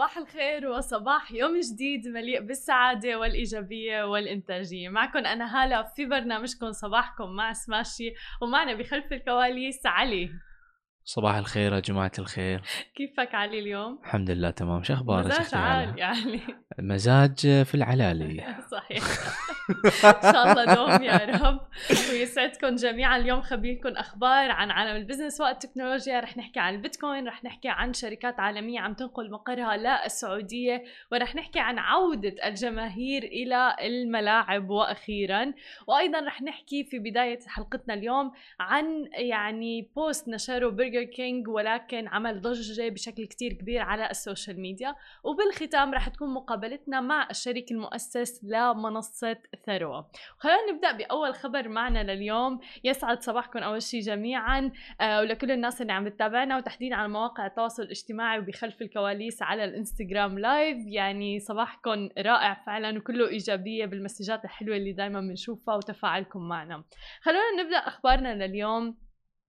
صباح الخير وصباح يوم جديد مليء بالسعادة والإيجابية والإنتاجية. معكم أنا هالة في برنامجكم صباحكم مع سماشي ومعنا بخلف الكواليس علي. صباح الخير يا جماعة الخير. كيفك علي اليوم؟ الحمد لله تمام. شو أخبارك مزاج عالي يعني. المزاج في العلالي. صحيح. إن شاء الله دوم يا رب. ويسعدكم جميعا. اليوم خبيركم أخبار عن عالم البزنس والتكنولوجيا. رح نحكي عن البيتكوين رح نحكي عن شركات عالمية عم تنقل مقرها للسعودية ورح نحكي عن عودة الجماهير إلى الملاعب وأخيرا. وأيضا رح نحكي في بداية حلقتنا اليوم عن يعني post نشره برجر كينج ولكن عمل ضجة بشكل كتير كبير على ال social media. وبالختام رح تكون مقابلتنا مع الشريك المؤسس لمنصة ثروة. خلينا نبدأ بأول خبر معنا لليوم. يسعد صباحكم أول شيء جميعا. آه ولكل الناس اللي عم تتابعنا وتحديدا على مواقع التواصل الاجتماعي وبخلف الكواليس على الإنستغرام live يعني صباحكم رائع فعلا وكله إيجابية بالمسجات الحلوة اللي دائما بنشوفها وتفاعلكم معنا. خلونا نبدأ أخبارنا لليوم.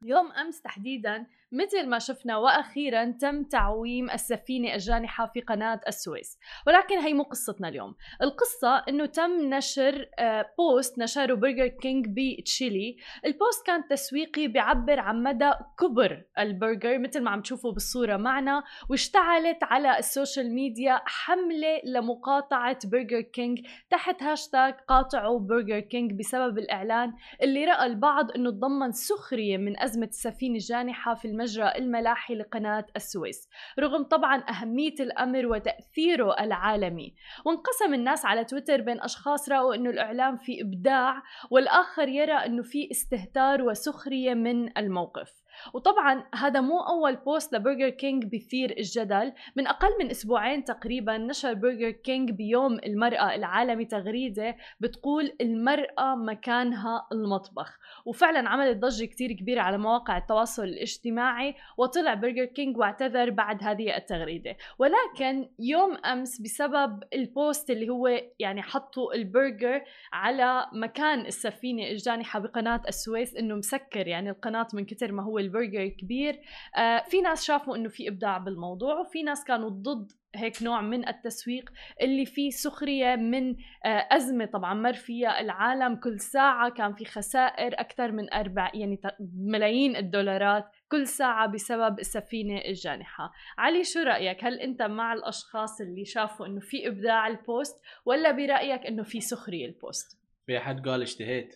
يوم أمس تحديدا مثل ما شفنا وأخيرا تم تعويم السفينة الجانحة في قناة السويس. ولكن هي مو قصتنا اليوم. القصة إنه تم نشر post آه، نشره برجر كينج بتشيلي. ال post كان تسويقي بيعبر عن مدى كبر البرجر مثل ما عم تشوفوا بالصورة معنا واشتعلت على ال social media حملة لمقاطعة برجر كينج تحت هاشتاج قاطعوا برجر كينج بسبب الإعلان اللي رأى البعض إنه تضمن سخرية من أزمة السفينة الجانحة في المجرى الملاحي لقناة السويس رغم طبعا أهمية الأمر وتأثيره العالمي. وانقسم الناس على تويتر بين أشخاص رأوا أنه الإعلان في إبداع والآخر يرى أنه في استهتار وسخرية من الموقف. وطبعا هذا مو أول post لبرجر كينج بيثير الجدل. من أقل من أسبوعين تقريبا نشر برجر كينج بيوم المرأة العالمي تغريدة بتقول المرأة مكانها المطبخ. وفعلا عملت ضجة كتير كبيرة على مواقع التواصل الاجتماعي وطلع برجر كينج واعتذر بعد هذه التغريدة. ولكن يوم أمس بسبب ال post اللي هو يعني حطوا البرجر على مكان السفينة الجانحة بقناة السويس إنه مسكر يعني القناة من كتر ما هو البرجر كبير. آه في ناس شافوا إنه في إبداع بالموضوع وفي ناس كانوا ضد هيك نوع من التسويق اللي فيه سخرية من آه أزمة طبعا مر فيها العالم كل ساعة كان في خسائر أكثر من أربع يعني ملايين الدولارات كل ساعة بسبب السفينة الجانحة. علي شو رأيك؟ هل أنت مع الأشخاص اللي شافوا أنه في إبداع ال post ولا برأيك أنه في سخرية ال post؟ في أحد قال اشتهيت.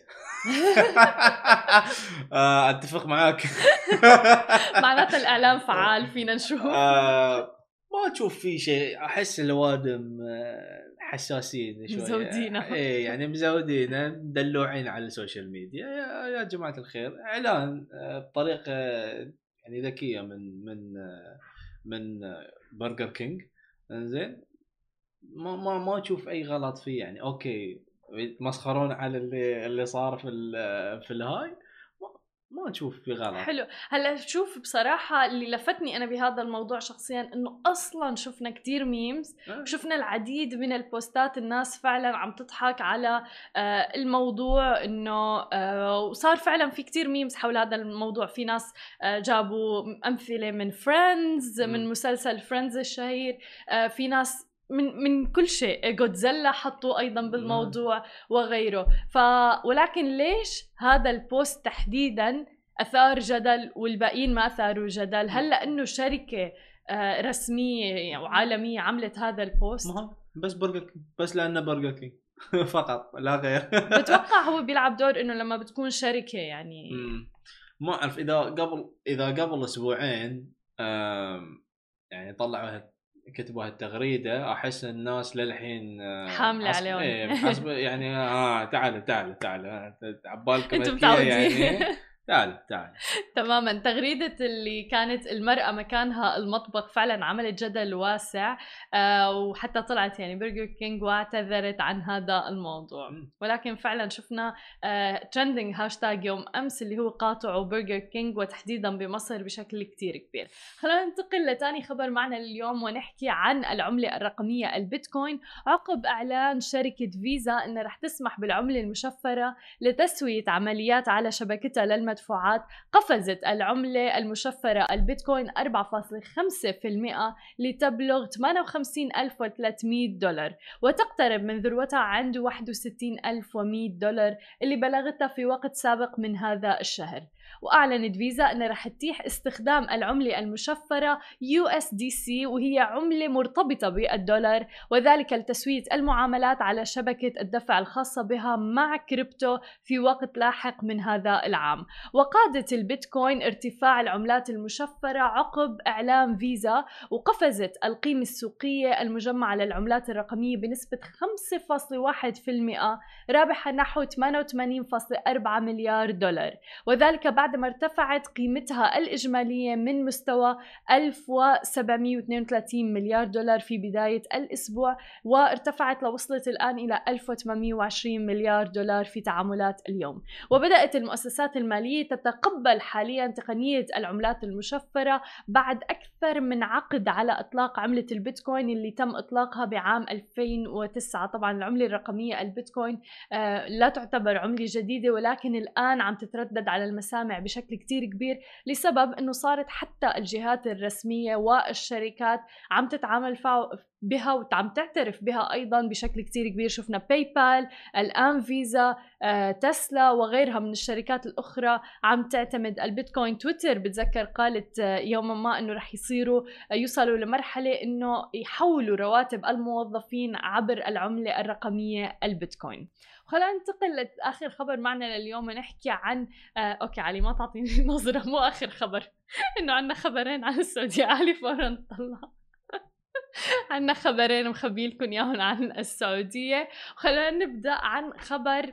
آه، أتفق معاك. معناته الإعلان فعال فينا نشوف. آه، ما تشوف في شيء. أحس الأوادم آه، حساسين شوي مزودين إيه يعني مزودين مدلوعين على ال social media يا جماعة الخير إعلان بطريقة يعني ذكية من من من برجر كينج إنزين؟ ما ما ما أشوف أي غلط فيه. يعني okay يتمسخرون على اللي اللي صار في في الهاي. ما نشوف في غلط. حلو. هلا شوف بصراحة اللي لفتني أنا بهذا الموضوع شخصيا إنه أصلا شفنا كتير memes أه. شفنا العديد من البوستات الناس فعلا عم تضحك على آه الموضوع إنه آه وصار فعلا في كتير memes حول هذا الموضوع. في ناس آه جابوا أمثلة من Friends من مسلسل Friends الشهير آه في ناس من من كل شيء. جودزيلا حطوا أيضا بالموضوع وغيره. ف ولكن ليش هذا ال post تحديدا أثار جدل والباقيين ما أثاروا جدل؟ هل لأنه شركة آه، رسمية وعالمية عملت هذا ال post؟ بس برجر بس لأنه برجر كينج. فقط. لا غير. بتوقع هو بيلعب دور إنه لما بتكون شركة يعني. ما أعرف إذا قبل إذا قبل أسبوعين يعني طلعوا كتبوا هالتغريدة أحس الناس للحين آه، حاملة عليهم. إيه يعني آه تعالوا تعالوا تعالوا عبالكم أنتم يعني. تعال تعال. تماما. تغريدة اللي كانت المرأة مكانها المطبخ فعلا عملت جدل واسع آه وحتى طلعت يعني برجر كينج واعتذرت عن هذا الموضوع. ولكن فعلا شفنا آه trending hashtag يوم أمس اللي هو قاطعوا برجر كينج وتحديدا بمصر بشكل كتير كبير. خلينا ننتقل لتاني خبر معنا اليوم ونحكي عن العملة الرقمية البيتكوين. عقب إعلان شركة فيزا انها رح تسمح بالعملة المشفرة لتسوية عمليات على شبكتها للمدفوعات المدفوعات قفزت العملة المشفرة البيتكوين 4.5% لتبلغ 58300 دولار وتقترب من ذروتها عند 61100 دولار اللي بلغتها في وقت سابق من هذا الشهر. وأعلنت فيزا انها رح تتيح استخدام العملة المشفرة USDC وهي عملة مرتبطة بالدولار وذلك لتسوية المعاملات على شبكة الدفع الخاصة بها مع كريبتو في وقت لاحق من هذا العام. وقادت البيتكوين ارتفاع العملات المشفرة عقب إعلام فيزا وقفزت القيمة السوقية المجمعة للعملات الرقمية بنسبة 5.1% رابحة نحو 88.4 مليار دولار. وذلك بعد ما ارتفعت قيمتها الإجمالية من مستوى 1732 مليار دولار في بداية الأسبوع وارتفعت لوصلت الآن إلى 1820 مليار دولار في تعاملات اليوم. وبدأت المؤسسات المالية تتقبل حاليا تقنية العملات المشفرة بعد أكثر من عقد على إطلاق عملة البيتكوين اللي تم إطلاقها بعام 2009 طبعا العملة الرقمية البيتكوين آه، لا تعتبر عملة جديدة ولكن الآن عم تتردد على المسامع بشكل كتير كبير لسبب إنه صارت حتى الجهات الرسمية والشركات عم تتعامل بها وعم تعترف بها أيضا بشكل كتير كبير. شفنا باي بال الآن فيزا آه، تسلا وغيرها من الشركات الأخرى عم تعتمد. البيتكوين تويتر بتذكر قالت آه، يوما ما إنه رح يصيروا آه، يوصلوا لمرحلة إنه يحولوا رواتب الموظفين عبر العملة الرقمية البيتكوين. خلينا ننتقل لآخر خبر معنا لليوم نحكي عن آه okay علي ما تعطيني نظرة مو آخر خبر. إنه عندنا خبرين عن السعودية. علي فورا طلع. عندنا خبرين مخبي لكم إياهم عن السعودية. خلينا نبدأ عن خبر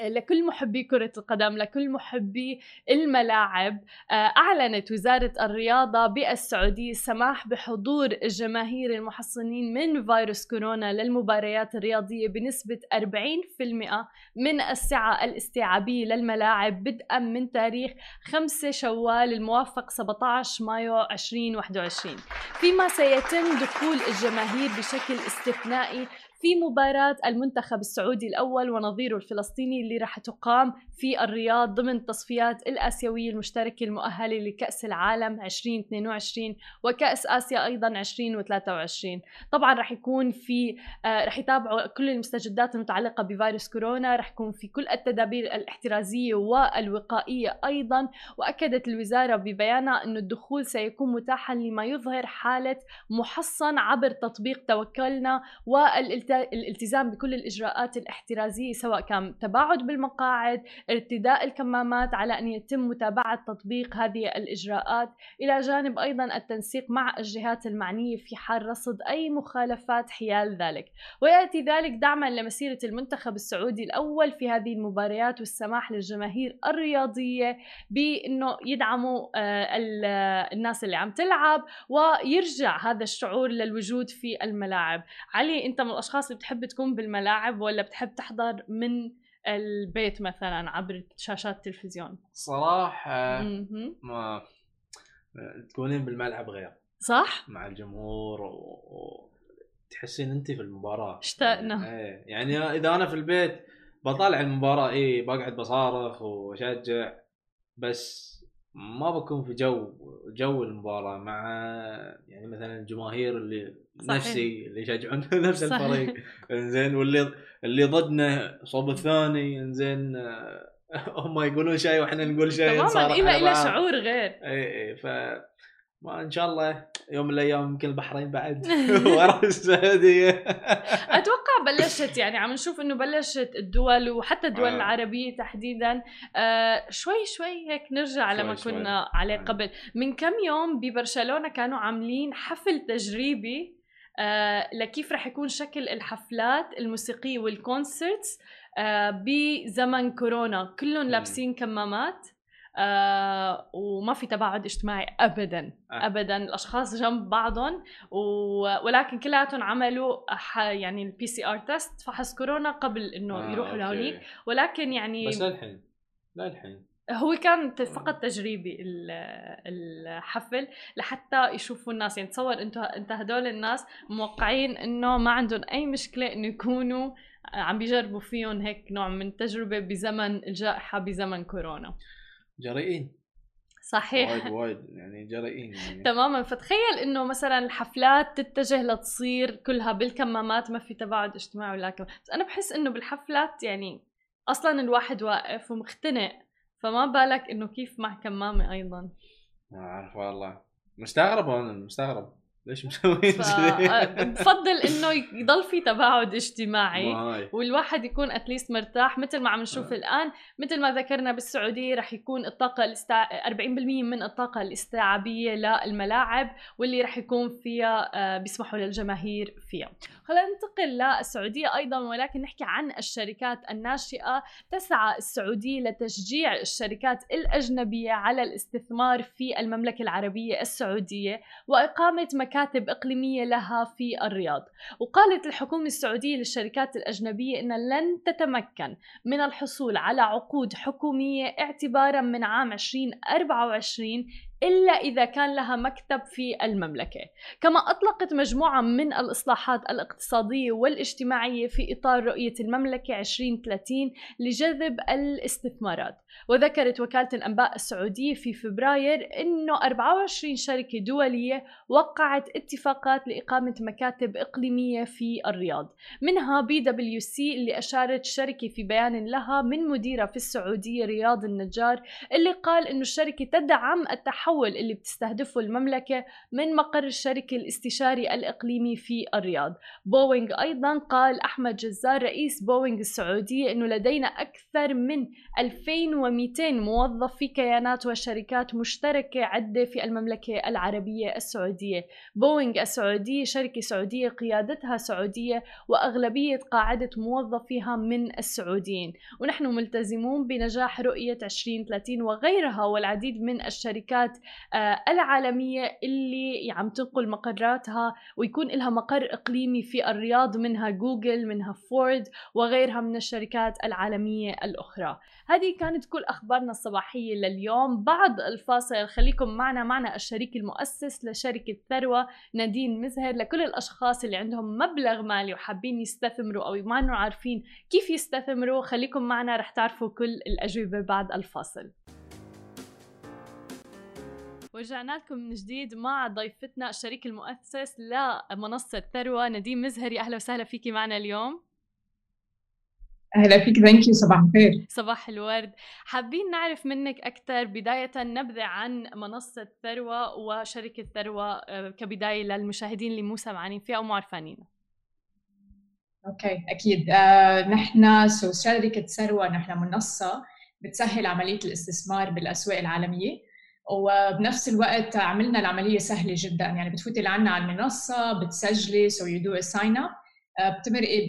لكل محبي كرة القدم لكل محبي الملاعب. آه، أعلنت وزارة الرياضة بالسعودية السماح بحضور الجماهير المحصنين من فيروس كورونا للمباريات الرياضية بنسبة 40% من السعة الاستيعابية للملاعب بدءا من تاريخ 5 شوال الموافق 17 مايو 2021 فيما سيتم دخول الجماهير بشكل استثنائي في مباراة المنتخب السعودي الأول ونظيره الفلسطيني اللي راح تقام في الرياض ضمن التصفيات الآسيوية المشتركة المؤهلة لكأس العالم 2022 وكأس آسيا أيضا 2023 طبعا راح يكون في آه راح يتابعوا كل المستجدات المتعلقة بفيروس كورونا راح يكون في كل التدابير الاحترازية والوقائية أيضا. وأكدت الوزارة ببيانها أن الدخول سيكون متاحا لما يظهر حالة محصن عبر تطبيق توكلنا والالتزام الالتزام بكل الإجراءات الاحترازية سواء كان تباعد بالمقاعد، ارتداء الكمامات على أن يتم متابعة تطبيق هذه الإجراءات، إلى جانب أيضا التنسيق مع الجهات المعنية في حال رصد أي مخالفات حيال ذلك، ويأتي ذلك دعما لمسيرة المنتخب السعودي الأول في هذه المباريات والسماح للجماهير الرياضية بأنه يدعموا آه، الناس اللي عم تلعب ويرجع هذا الشعور للوجود في الملاعب. علي أنت من الأشخاص الاشخاص اللي بتحب تكون بالملاعب ولا بتحب تحضر من البيت مثلا عبر شاشات التلفزيون؟ صراحة ما تكونين بالملعب غير. صح؟ مع الجمهور و... تحسين انت في المباراة. اشتقنا إيه. يعني إذا أنا في البيت بطالع المباراة اي بقعد بصارخ وأشجع بس ما بكون في جو جو المباراة مع يعني مثلا الجماهير اللي صحيح. نفسي اللي يشجعون نفس الفريق. إنزين واللي اللي ضدنا صوب الثاني إنزين هم يقولون شيء وإحنا نقول شيء تماما إلى إلى شعور غير. إي إي ف ما إن شاء الله يوم من الأيام يمكن البحرين بعد. ورا السعودية. أتوقع بلشت يعني عم نشوف إنه بلشت الدول وحتى الدول آه. العربية تحديدا آه شوي شوي هيك نرجع شوي لما شوي. كنا عليه آه. قبل من كم يوم ببرشلونة كانوا عاملين حفل تجريبي آه لكيف رح يكون شكل الحفلات الموسيقية والكونسرتس آه بزمن كورونا كلهم لابسين كمامات آه وما في تباعد اجتماعي ابدا. آه. ابدا. الأشخاص جنب بعضهم و... ولكن كلياتهم عملوا يعني ال PCR test فحص كورونا قبل إنه آه يروحوا لهونيك. ولكن يعني بس للحين للحين. هو كان فقط تجريبي الحفل لحتى يشوفوا الناس. يعني تصور انت انت هدول الناس موقعين إنه ما عندهم أي مشكلة إنه يكونوا عم بيجربوا فيهم هيك نوع من التجربه بزمن الجائحة بزمن كورونا. جريئين. صحيح. وايد وايد يعني جريئين يعني. تماما. فتخيل إنه مثلا الحفلات تتجه لتصير كلها بالكمامات ما في تباعد اجتماعي ولا كم. بس أنا بحس إنه بالحفلات يعني أصلا الواحد واقف ومختنق فما بالك إنه كيف مع كمامة أيضا. ما أعرف والله. مستغرب أنا مستغرب. ليش مسوين ف- آه، بفضل إنه يضل في تباعد اجتماعي والواحد يكون اتليست مرتاح. مثل ما عم نشوف آه. الآن مثل ما ذكرنا بالسعودية رح يكون الطاقة الاستع... 40% من الطاقة الاستيعابية للملاعب واللي رح يكون فيها آه، بيسمحوا للجماهير فيها. خلينا ننتقل للسعودية أيضا ولكن نحكي عن الشركات الناشئة. تسعى السعودية لتشجيع الشركات الأجنبية على الاستثمار في المملكة العربية السعودية وإقامة مكاتب إقليمية لها في الرياض. وقالت الحكومة السعودية للشركات الأجنبية أن لن تتمكن من الحصول على عقود حكومية اعتبارا من عام 2024 إلا إذا كان لها مكتب في المملكة. كما أطلقت مجموعة من الإصلاحات الاقتصادية والاجتماعية في إطار رؤية المملكة 2030 لجذب الاستثمارات. وذكرت وكالة الأنباء السعودية في فبراير أنه 24 شركة دولية وقعت اتفاقات لإقامة مكاتب إقليمية في الرياض. منها بي دبليو سي اللي أشارت الشركة في بيان لها من مديرة في السعودية رياض النجار اللي قال أنه الشركة تدعم التحول اللي بتستهدفه المملكة من مقر الشركة الاستشاري الإقليمي في الرياض. بوينغ أيضا قال أحمد جزار رئيس بوينغ السعودية أنه لدينا أكثر من 2200 موظف في كيانات وشركات مشتركة عدة في المملكة العربية السعودية. بوينغ السعودية شركة سعودية قيادتها سعودية وأغلبية قاعدة موظفيها من السعوديين. ونحن ملتزمون بنجاح رؤية 2030 وغيرها والعديد من الشركات آه، العالمية اللي عم تنقل مقراتها ويكون لها مقر إقليمي في الرياض منها جوجل منها فورد وغيرها من الشركات العالمية الأخرى. هذه كانت كل أخبارنا الصباحية لليوم. بعد الفاصل خليكم معنا معنا الشريك المؤسس لشركة ثروة نادين مزهر لكل الأشخاص اللي عندهم مبلغ مالي وحابين يستثمروا أو ما عارفين كيف يستثمروا. خليكم معنا رح تعرفوا كل الأجوبة بعد الفاصل. ورجعنا لكم من جديد مع ضيفتنا الشريك المؤسس لمنصة ثروة نديم مزهري. أهلا وسهلا فيكي معنا اليوم. أهلا فيك thank you صباح الخير. صباح الورد. حابين نعرف منك أكثر بداية نبذة عن منصة ثروة وشركة ثروة آه، كبداية للمشاهدين اللي مو سمعانين فيها أو مو عارفانينها okay أكيد. آه، نحن so شركة ثروة نحن منصة بتسهل عملية الاستثمار بالأسواق العالمية. وبنفس الوقت عملنا العملية سهلة جدا. يعني بتفوتي لعنا على المنصة بتسجلي so you do sign up بتمرقي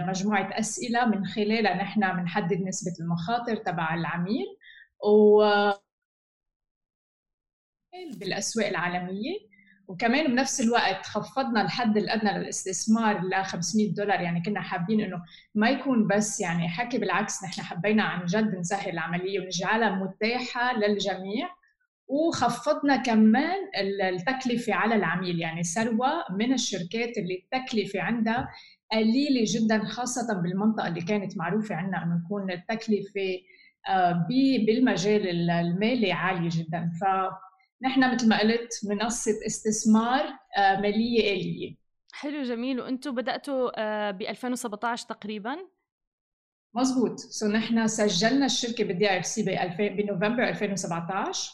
بمجموعة أسئلة من خلالها نحن بنحدد نسبة المخاطر تبع العميل. و بالأسواق العالمية. وكمان بنفس الوقت خفضنا الحد الادنى للاستثمار ل 500 دولار. يعني كنا حابين إنه ما يكون بس يعني حكي بالعكس نحن حبينا عن جد نسهل العملية ونجعلها متاحة للجميع. وخفضنا كمان التكلفة على العميل. يعني ثروة من الشركات اللي التكلفة عندها قليلة جدا خاصة بالمنطقة اللي كانت معروفة عندنا إنه يكون التكلفة آه، بالمجال المالي عالية جدا. ف نحن مثل ما قلت منصة استثمار آه، مالية آلية. حلو جميل. وأنتم بدأتوا ب 2017 تقريبا؟ مزبوط so نحن سجلنا الشركة بال DIFC بنوفمبر 2017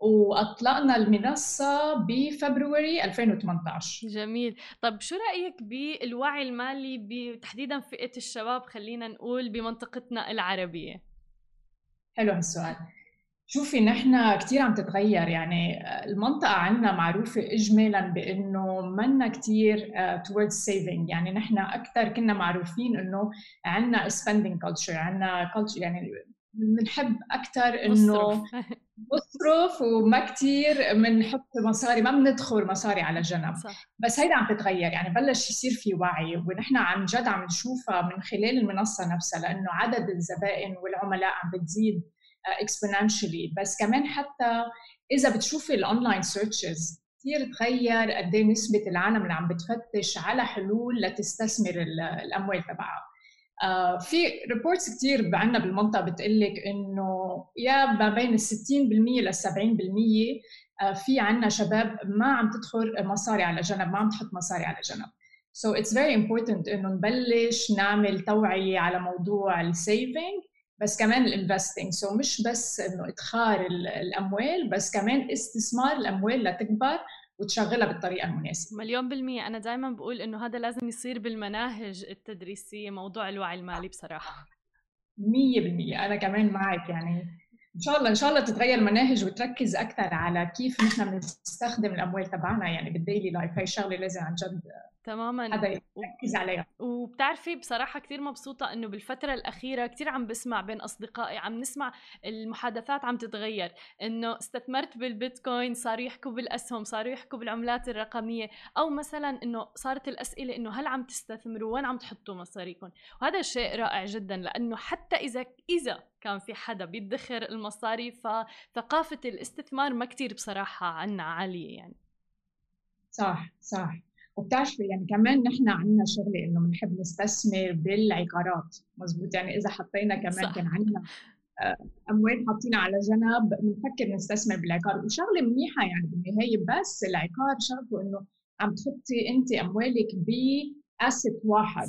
وأطلقنا المنصة ب February 2018 جميل. طب شو رأيك بالوعي المالي تحديدا فئة الشباب خلينا نقول بمنطقتنا العربية؟ حلو هالسؤال. شوفي نحن كثير عم تتغير. يعني المنطقة عندنا معروفة إجمالا بأنه منا كثير towards saving. يعني نحن أكثر كنا معروفين أنه عندنا spending culture عندنا culture يعني بنحب أكثر أنه نصرف وما كثير بنحط مصاري ما بندخل مصاري على جنب. صح. بس هيدا عم تتغير يعني بلش يصير في وعي ونحن عن جد عم نشوفها من خلال المنصة نفسها لأنه عدد الزبائن والعملاء عم بتزيد exponentially بس كمان حتى إذا بتشوفي ال online searches كثير تغير قد إيه نسبة العالم اللي عم بتفتش على حلول لتستثمر الأموال تبعها. آه في reports كثير عندنا بالمنطقة بتقول لك إنه يا ما بين ال 60% لل 70% آه في عندنا شباب ما عم تدخل مصاري على جنب ما عم تحط مصاري على جنب. So it's very important إنه نبلش نعمل توعية على موضوع ال saving بس كمان ال investing so so مش بس إنه إدخار الأموال بس كمان استثمار الأموال لتكبر وتشغلها بالطريقة المناسبة. مليون بالمية. أنا دائما بقول إنه هذا لازم يصير بالمناهج التدريسية موضوع الوعي المالي بصراحة. مية بالمية. أنا كمان معك يعني. إن شاء الله إن شاء الله تتغير المناهج وتركز أكثر على كيف نحن بنستخدم الأموال تبعنا. يعني بال daily life هي شغلة لازم عن جد تماما. هذا عليها وبتعرفي بصراحة كثير مبسوطة إنه بالفترة الأخيرة كثير عم بسمع بين أصدقائي عم نسمع المحادثات عم تتغير إنه استثمرت بالبيتكوين صاروا يحكوا بالأسهم صاروا يحكوا بالعملات الرقمية أو مثلا إنه صارت الأسئلة إنه هل عم تستثمروا؟ وين عم تحطوا مصاريكم؟ وهذا شيء رائع جدا لأنه حتى إذا إذا كان في حدا بيدخر المصاري فثقافه الاستثمار ما كثير بصراحة عنا عالية يعني. صح صح. وبتعرفي يعني كمان نحن عندنا شغله إنه بنحب نستثمر بالعقارات مزبوط يعني إذا حطينا كمان صح. كان عندنا آه، أموال حاطينها على جنب بنفكر نستثمر بالعقار. وشغلة منيحة يعني بالنهاية بس العقار شغله إنه عم تحطي أنت أموالك ب asset واحد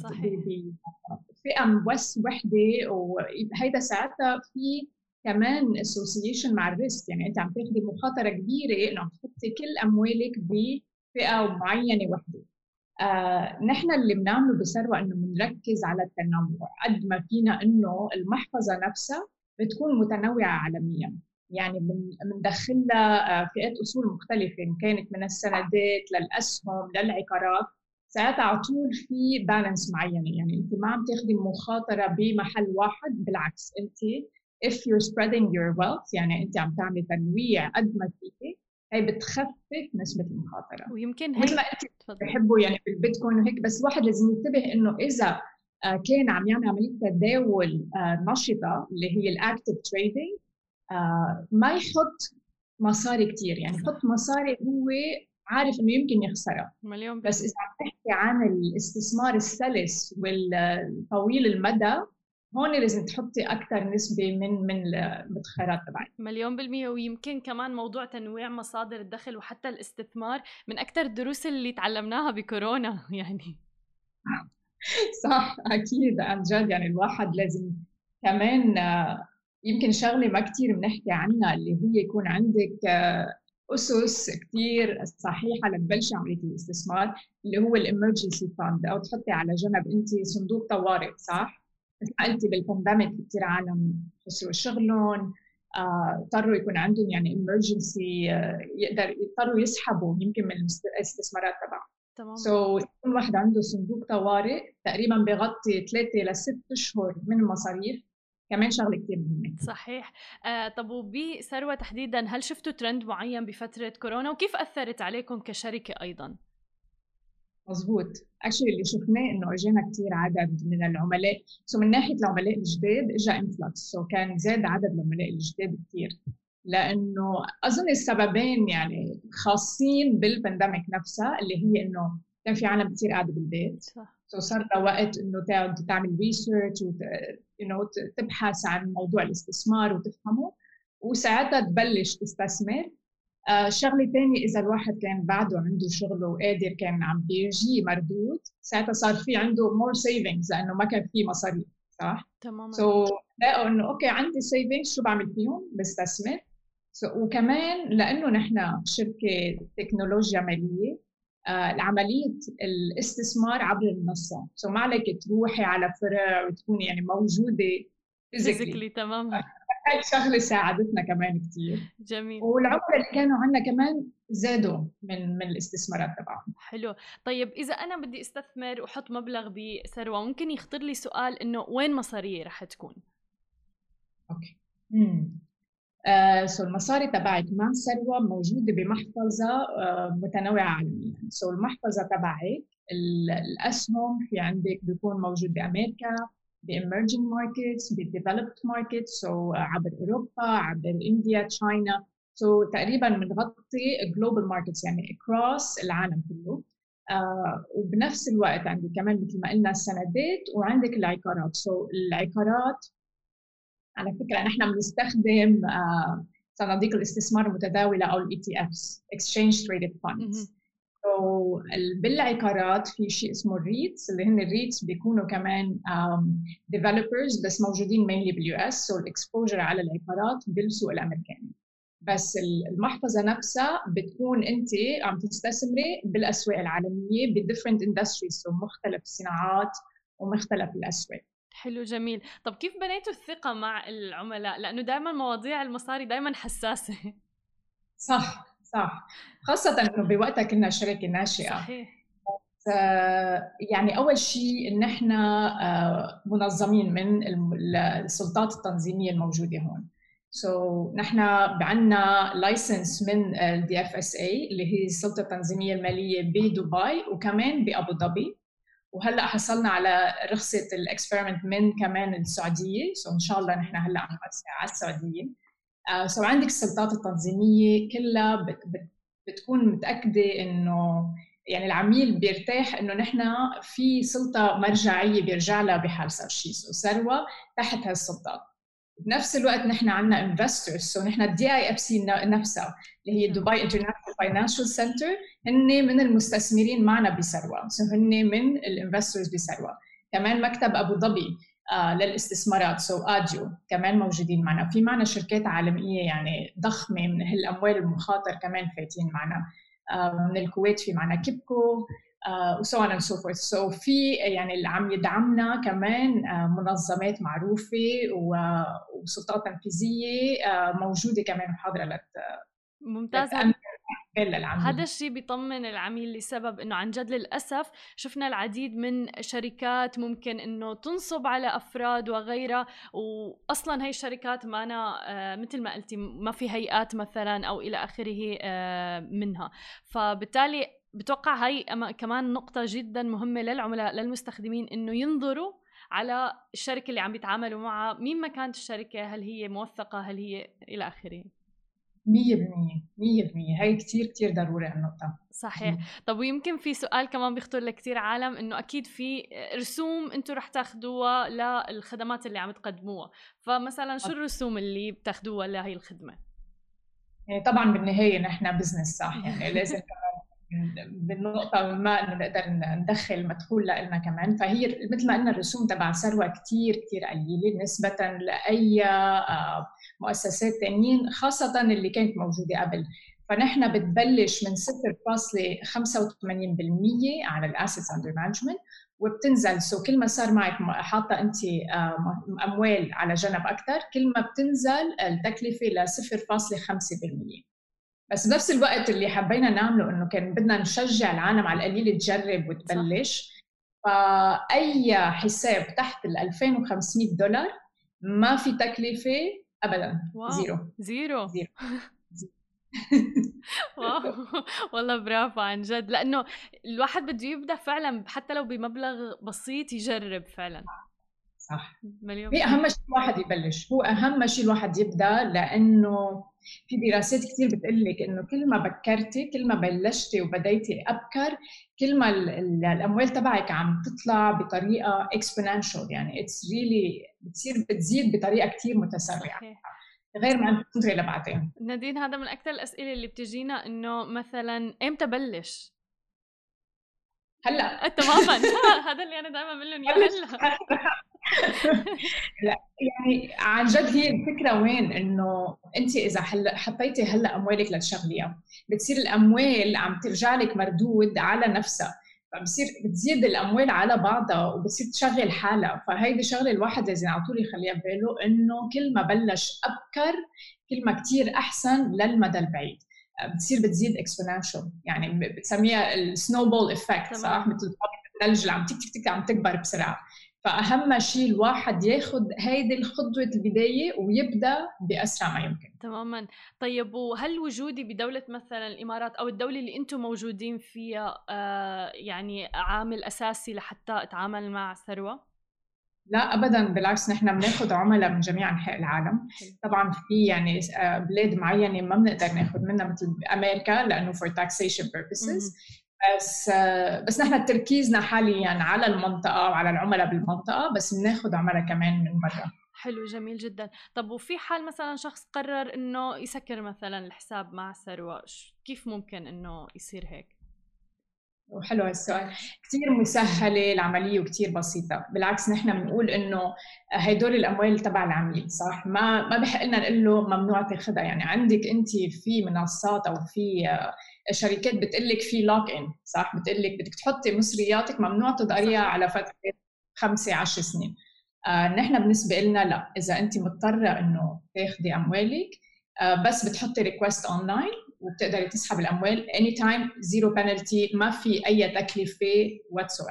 بفئه بس وحدة وهيدا ساعتها في كمان association مع ال risk. يعني أنت عم تاخذي مخاطرة كبيرة إنه عم تحطي كل أموالك بفئه معينة وحدة. آه، نحن اللي بنعمله بثروه إنه بنركز على التنوع قد ما فينا إنه المحفظة نفسها بتكون متنوعة عالميا. يعني بندخل لها آه، فئات أصول مختلفة إن كانت من السندات للأسهم للعقارات. ساعتها على طول في بالانس معينة يعني أنت ما عم تاخذي مخاطرة بمحل واحد بالعكس أنت if you're spreading your wealth يعني أنت عم تعملي تنويع قد ما فيكي هي بتخفف نسبة المخاطرة. ويمكن هيك مثل ما انت بحبوا يعني بالبيتكوين وهيك بس الواحد لازم ينتبه إنه إذا آه، كان عم يعمل عملية تداول آه، نشطة اللي هي ال active trading آه، ما يحط مصاري كثير يعني يحط مصاري هو عارف إنه يمكن يخسرها مليون بس إذا عم تحكي عن الاستثمار السلس والطويل المدى هون لازم تحطي أكثر نسبة من من المدخرات تبعك. مليون بالمية. ويمكن كمان موضوع تنويع مصادر الدخل وحتى الاستثمار من أكثر الدروس اللي تعلمناها بكورونا يعني. صح أكيد. عن جد يعني الواحد لازم كمان يمكن شغلة ما كثير بنحكي عنها اللي هي يكون عندك أسس كثير صحيحة لتبلشي عملية الاستثمار اللي هو الإمرجنسي فاند. أو تحطي على جنب انت صندوق طوارئ صح؟ مثل ما قلتي بال pandemic كثير عالم خسروا شغلهم آه، اضطروا يكون عندهم يعني emergency آه، يقدر يضطروا يسحبوا يمكن من الاستثمارات تبعهم. تمام. سو so, كل واحد عنده صندوق طوارئ تقريبا بغطي ثلاثة لست أشهر من المصاريف. كمان شغلة كثير مهمة. صحيح. آه طب وبثروة تحديدا هل شفتوا ترند معين بفترة كورونا؟ وكيف أثرت عليكم كشركة أيضا؟ مزبوط actually اللي شفناه إنه أجانا كثير عدد من العملاء so من ناحية العملاء الجداد اجى influx so كان زاد عدد العملاء الجداد كثير لأنه أظن السببين يعني خاصين بال pandemic نفسها اللي هي إنه كان في عالم كثير قاعدة بالبيت. صح. so صار لها وقت إنه تقعد تعمل research انه تبحث عن موضوع الاستثمار وتفهمه وساعتها تبلش تستثمر. آه شغلة ثانية إذا الواحد كان بعده عنده شغله وقادر كان عم بيجي مردود ساعتها صار في عنده more savings لأنه ما كان في مصاري صح؟ تماما. سو so, لقوا إنه أوكي عندي savings شو بعمل فيهم؟ بستثمر. So, وكمان لأنه نحن شركة تكنولوجيا مالية آه عمليه الاستثمار عبر المنصه so so, ما عليك تروحي على فرع وتكوني يعني موجودة physically تماما. هاي شغله ساعدتنا كمان كثير جميل. والعملاء اللي كانوا عندنا كمان زادوا من من الاستثمارات تبعهم. حلو. طيب إذا أنا بدي أستثمر وأحط مبلغ بثروة ممكن يخطر لي سؤال إنه وين مصاريه رح تكون؟ أوكي. امم آه so المصاري تبعك مع ثروة موجودة بمحفظة آه متنوعة عالميا. so المحفظة تبعك الأسهم في عندك بيكون موجود بأمريكا ب emerging markets ب developed markets so عبر أوروبا عبر India China. So تقريبا بنغطي global markets يعني across العالم كله. آه وبنفس الوقت عندي كمان مثل ما قلنا السندات وعندك العقارات. so so العقارات على فكرة نحن بنستخدم آه صناديق الاستثمار المتداولة أو ال ETFs exchange traded بالعقارات في شيء اسمه ال REITs اللي هن ال REITs بيكونوا كمان developers بس موجودين mainly بال US so ال exposure على العقارات بالسوق الأمريكاني. بس المحفظة نفسها بتكون أنت عم تستثمري بالأسواق العالمية ب different industries مختلف الصناعات ومختلف الأسواق. حلو جميل. طب كيف بنيتوا الثقة مع العملاء؟ لأنه دائما مواضيع المصاري دائما حساسة. صح. صح. خاصة إنه بوقتها كنا شركة ناشئة. صحيح. يعني أول شيء إن إحنا آه، منظمين من السلطات التنظيمية الموجودة هون. so so, نحن عندنا license من ال DFSA اللي هي السلطة التنظيمية المالية بدبي وكمان بأبو ظبي. وهلأ حصلنا على رخصة ال experiment من كمان السعودية. so so إن شاء الله نحن هلأ عم على السعودية. so so عندك السلطات التنظيمية كلها بت بت بتكون متأكدة إنه يعني العميل بيرتاح إنه نحن في سلطة مرجعية بيرجع لها بحال صار شيء so ثروه تحت هالسلطات. بنفس الوقت نحن عندنا investors so نحن ال DIFC نفسها اللي هي دبي International Financial Centre هن من المستثمرين معنا بثروه so هن من ال investors بثروه كمان مكتب أبو ظبي. آه للاستثمارات. سو so آديو كمان موجودين معنا. في معنا شركات عالمية يعني ضخمة من هالأموال المخاطر كمان فايتين معنا. آه من الكويت في معنا كيبكو وسو اون اند سو فورث سو في يعني اللي عم يدعمنا كمان uh, منظمات معروفة وسلطات تنفيذية موجودة كمان وحاضرة لت ممتاز هذا الشيء بيطمن العميل لسبب إنه عن جد للأسف شفنا العديد من شركات ممكن إنه تنصب على أفراد وغيرها واصلا هي الشركات معنا آه مثل ما قلتي ما في هيئات مثلا أو إلى آخره آه منها. فبالتالي بتوقع هاي كمان نقطة جدا مهمة للعملاء للمستخدمين إنه ينظروا على الشركة اللي عم بيتعاملوا معها مين ما كانت الشركة هل هي موثقة هل هي إلى آخره. مية بالمية مية بالمية. هاي كتير كتير ضروري النقطة. صحيح. طب ويمكن في سؤال كمان بيخطر لكتير عالم إنه أكيد في رسوم أنتم رح تاخذوها للخدمات اللي عم تقدموها. فمثلا شو الرسوم اللي بتاخذوها لهي الخدمة؟ يعني طبعا بالنهاية نحن business صح؟ يعني لازم بالنقطة ما إنه نقدر ندخل مدخول لنا كمان. فهي مثل ما قلنا الرسوم تبع ثروه كثير كثير قليلة نسبة لأي آه، مؤسسات ثانيين خاصة اللي كانت موجودة قبل. فنحن بتبلش من 0.85% على ال assets under management وبتنزل. so كل ما صار معك حاطة أنت آه، أموال على جنب أكثر كل ما بتنزل التكلفة ل 0.5% بس بنفس الوقت اللي حبينا نعمله إنه كان بدنا نشجع العالم على القليل تجرب وتبلش. فأي حساب تحت ال 2500 دولار ما في تكلفة ابدا. واو. زيرو. زيرو. زيرو. واو. والله برافو عن جد. لأنه الواحد بده يبدأ فعلا حتى لو بمبلغ بسيط يجرب فعلا. صح. مليون هي أهم شيء الواحد يبلش. هو أهم شيء الواحد يبدأ لأنه في دراسات كثير بتقول لك إنه كل ما بكرتي كل ما بلشتي وبديتي أبكر كل ما الأموال تبعك عم تطلع بطريقة exponential يعني it's really بتصير بتزيد بطريقة كثير متسرعة. غير ما أنت تنتظري لبعدين. نادين هذا من أكثر الأسئلة اللي بتجينا إنه مثلا إمتى بلش؟ هلأ. تماما. هذا اللي أنا دائما بقول لهم يا هلأ. لا يعني عن جد هي الفكرة وين؟ إنه انت إذا هلا حطيتي هلأ أموالك لتشغليها. بتصير الأموال عم ترجع لك مردود على نفسها. فبصير بتزيد الأموال على بعضها وبتصير تشغل حالها. فهيدي شغلة الواحد لازم على طول يخليها بباله إنه كل ما بلش أبكر كل ما كثير أحسن للمدى البعيد. بتصير بتزيد exponential يعني بتسميها ال snowball effect صح؟ مثل الثلج اللي عم تك تك تك عم تكبر بسرعة. فأهم شيء الواحد ياخذ هيدي الخطوة البداية ويبدأ بأسرع ما يمكن. تماما. طيب وهل وجودي بدولة مثلا الإمارات أو الدولة اللي أنتم موجودين فيها آه يعني عامل أساسي لحتى أتعامل مع ثروة؟ لا ابدا. بالعكس نحن بناخذ عملاء من جميع أنحاء العالم. طبعا في يعني آه، بلاد معينة ما بنقدر ناخذ منها مثل أمريكا لأنه for taxation purposes. بس بس نحن تركيزنا حاليا على المنطقة وعلى العملاء بالمنطقة بس بناخذ عملاء كمان من برا. حلو جميل جدا. طب وفي حال مثلا شخص قرر إنه يسكر مثلا الحساب مع ثروه كيف ممكن إنه يصير هيك؟ وحلو هالسؤال كثير مسهلة العملية وكثير بسيطة. بالعكس نحن بنقول إنه هدول الأموال تبع العميل صح؟ ما ما بحق لنا نقول له ممنوع تاخذها يعني عندك أنت في منصات أو في آه، شركات بتقول لك في lock-in صح؟ بتقول لك بدك تحطي مصرياتك ممنوع تضعيها على فترة خمسة عشر سنين. آه نحن بالنسبة لنا لا. إذا أنت مضطرة إنه تاخذي أموالك آه بس بتحطي request online وبتقدري تسحب الأموال anytime zero penalty ما في أي تكلفة whatsoever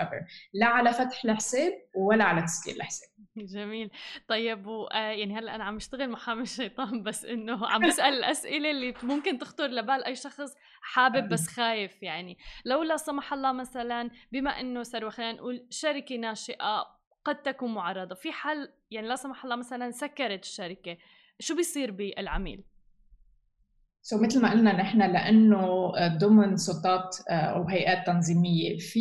لا على فتح الحساب ولا على تسكير الحساب. جميل. طيب و آه، يعني هلأ أنا عم بشتغل محامي الشيطان بس إنه عم بسأل الأسئلة اللي ممكن تخطر لبال أي شخص حابب بس خايف يعني. لو لا سمح الله مثلا بما إنه ثروه خلينا نقول شركة ناشئة قد تكون معرضة في حال يعني لا سمح الله مثلا سكرت الشركة شو بيصير بالعميل؟ so so, مثل ما قلنا نحن لأنه ضمن سلطات آه، أو هيئات تنظيمية في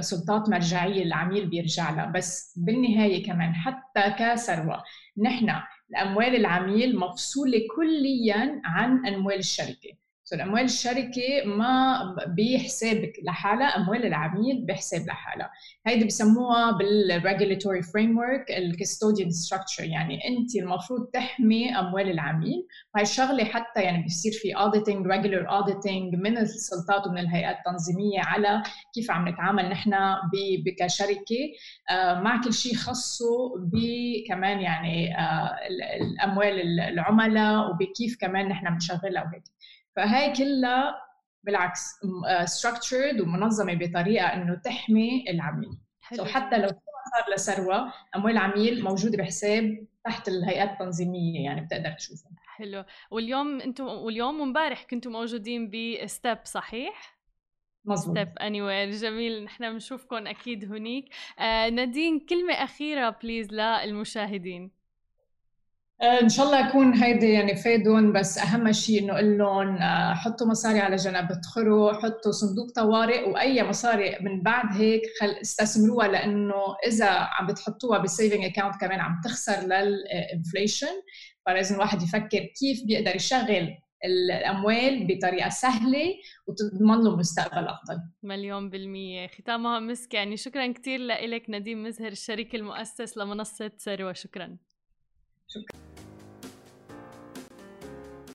سلطات مرجعية العميل بيرجع لها. بس بالنهاية كمان حتى كثروة نحن الأموال العميل مفصولة كليا عن أموال الشركة. اموال الشركة ما بحسابك لحالها أموال العميل بحساب لحالها. هيدي بسموها بال regulatory framework ال custodian structure يعني أنت المفروض تحمي أموال العميل. وهي الشغله حتى يعني بصير في auditing regular auditing من السلطات ومن الهيئات التنظيمية على كيف عم نتعامل نحن كشركه آه، مع كل شيء خاصه بكمان يعني آه، الأموال العملاء وبكيف كمان نحن بنشغلها وهيك. فهي كلها بالعكس structured آه، ومنظمة بطريقة إنه تحمي العميل. حلو. حتى لو صار لثروة اموال العميل موجوده بحساب تحت الهيئات التنظيمية يعني بتقدر تشوفها حلو. واليوم أنتم واليوم وامبارح كنتوا موجودين ب Step صحيح؟ مظبوط. Step اني جميل. نحن بنشوفكم أكيد هنيك. آه نادين كلمة أخيرة please للمشاهدين. إن شاء الله يكون هيدي يعني فادهم بس أهم شيء إنه أقول لهم آه، حطوا مصاري على جنب ادخلوا حطوا صندوق طوارئ وأي مصاري من بعد هيك خل استثمروها لأنه إذا عم بتحطوها بال saving account كمان عم تخسر لل inflation فلازم الواحد يفكر كيف بيقدر يشغل الأموال بطريقة سهلة وتضمن له مستقبل أفضل. مليون بالمية. ختامها مسك يعني شكرا كثير لك نديم مزهر الشريك المؤسس لمنصة ثروة شكرا. شكرا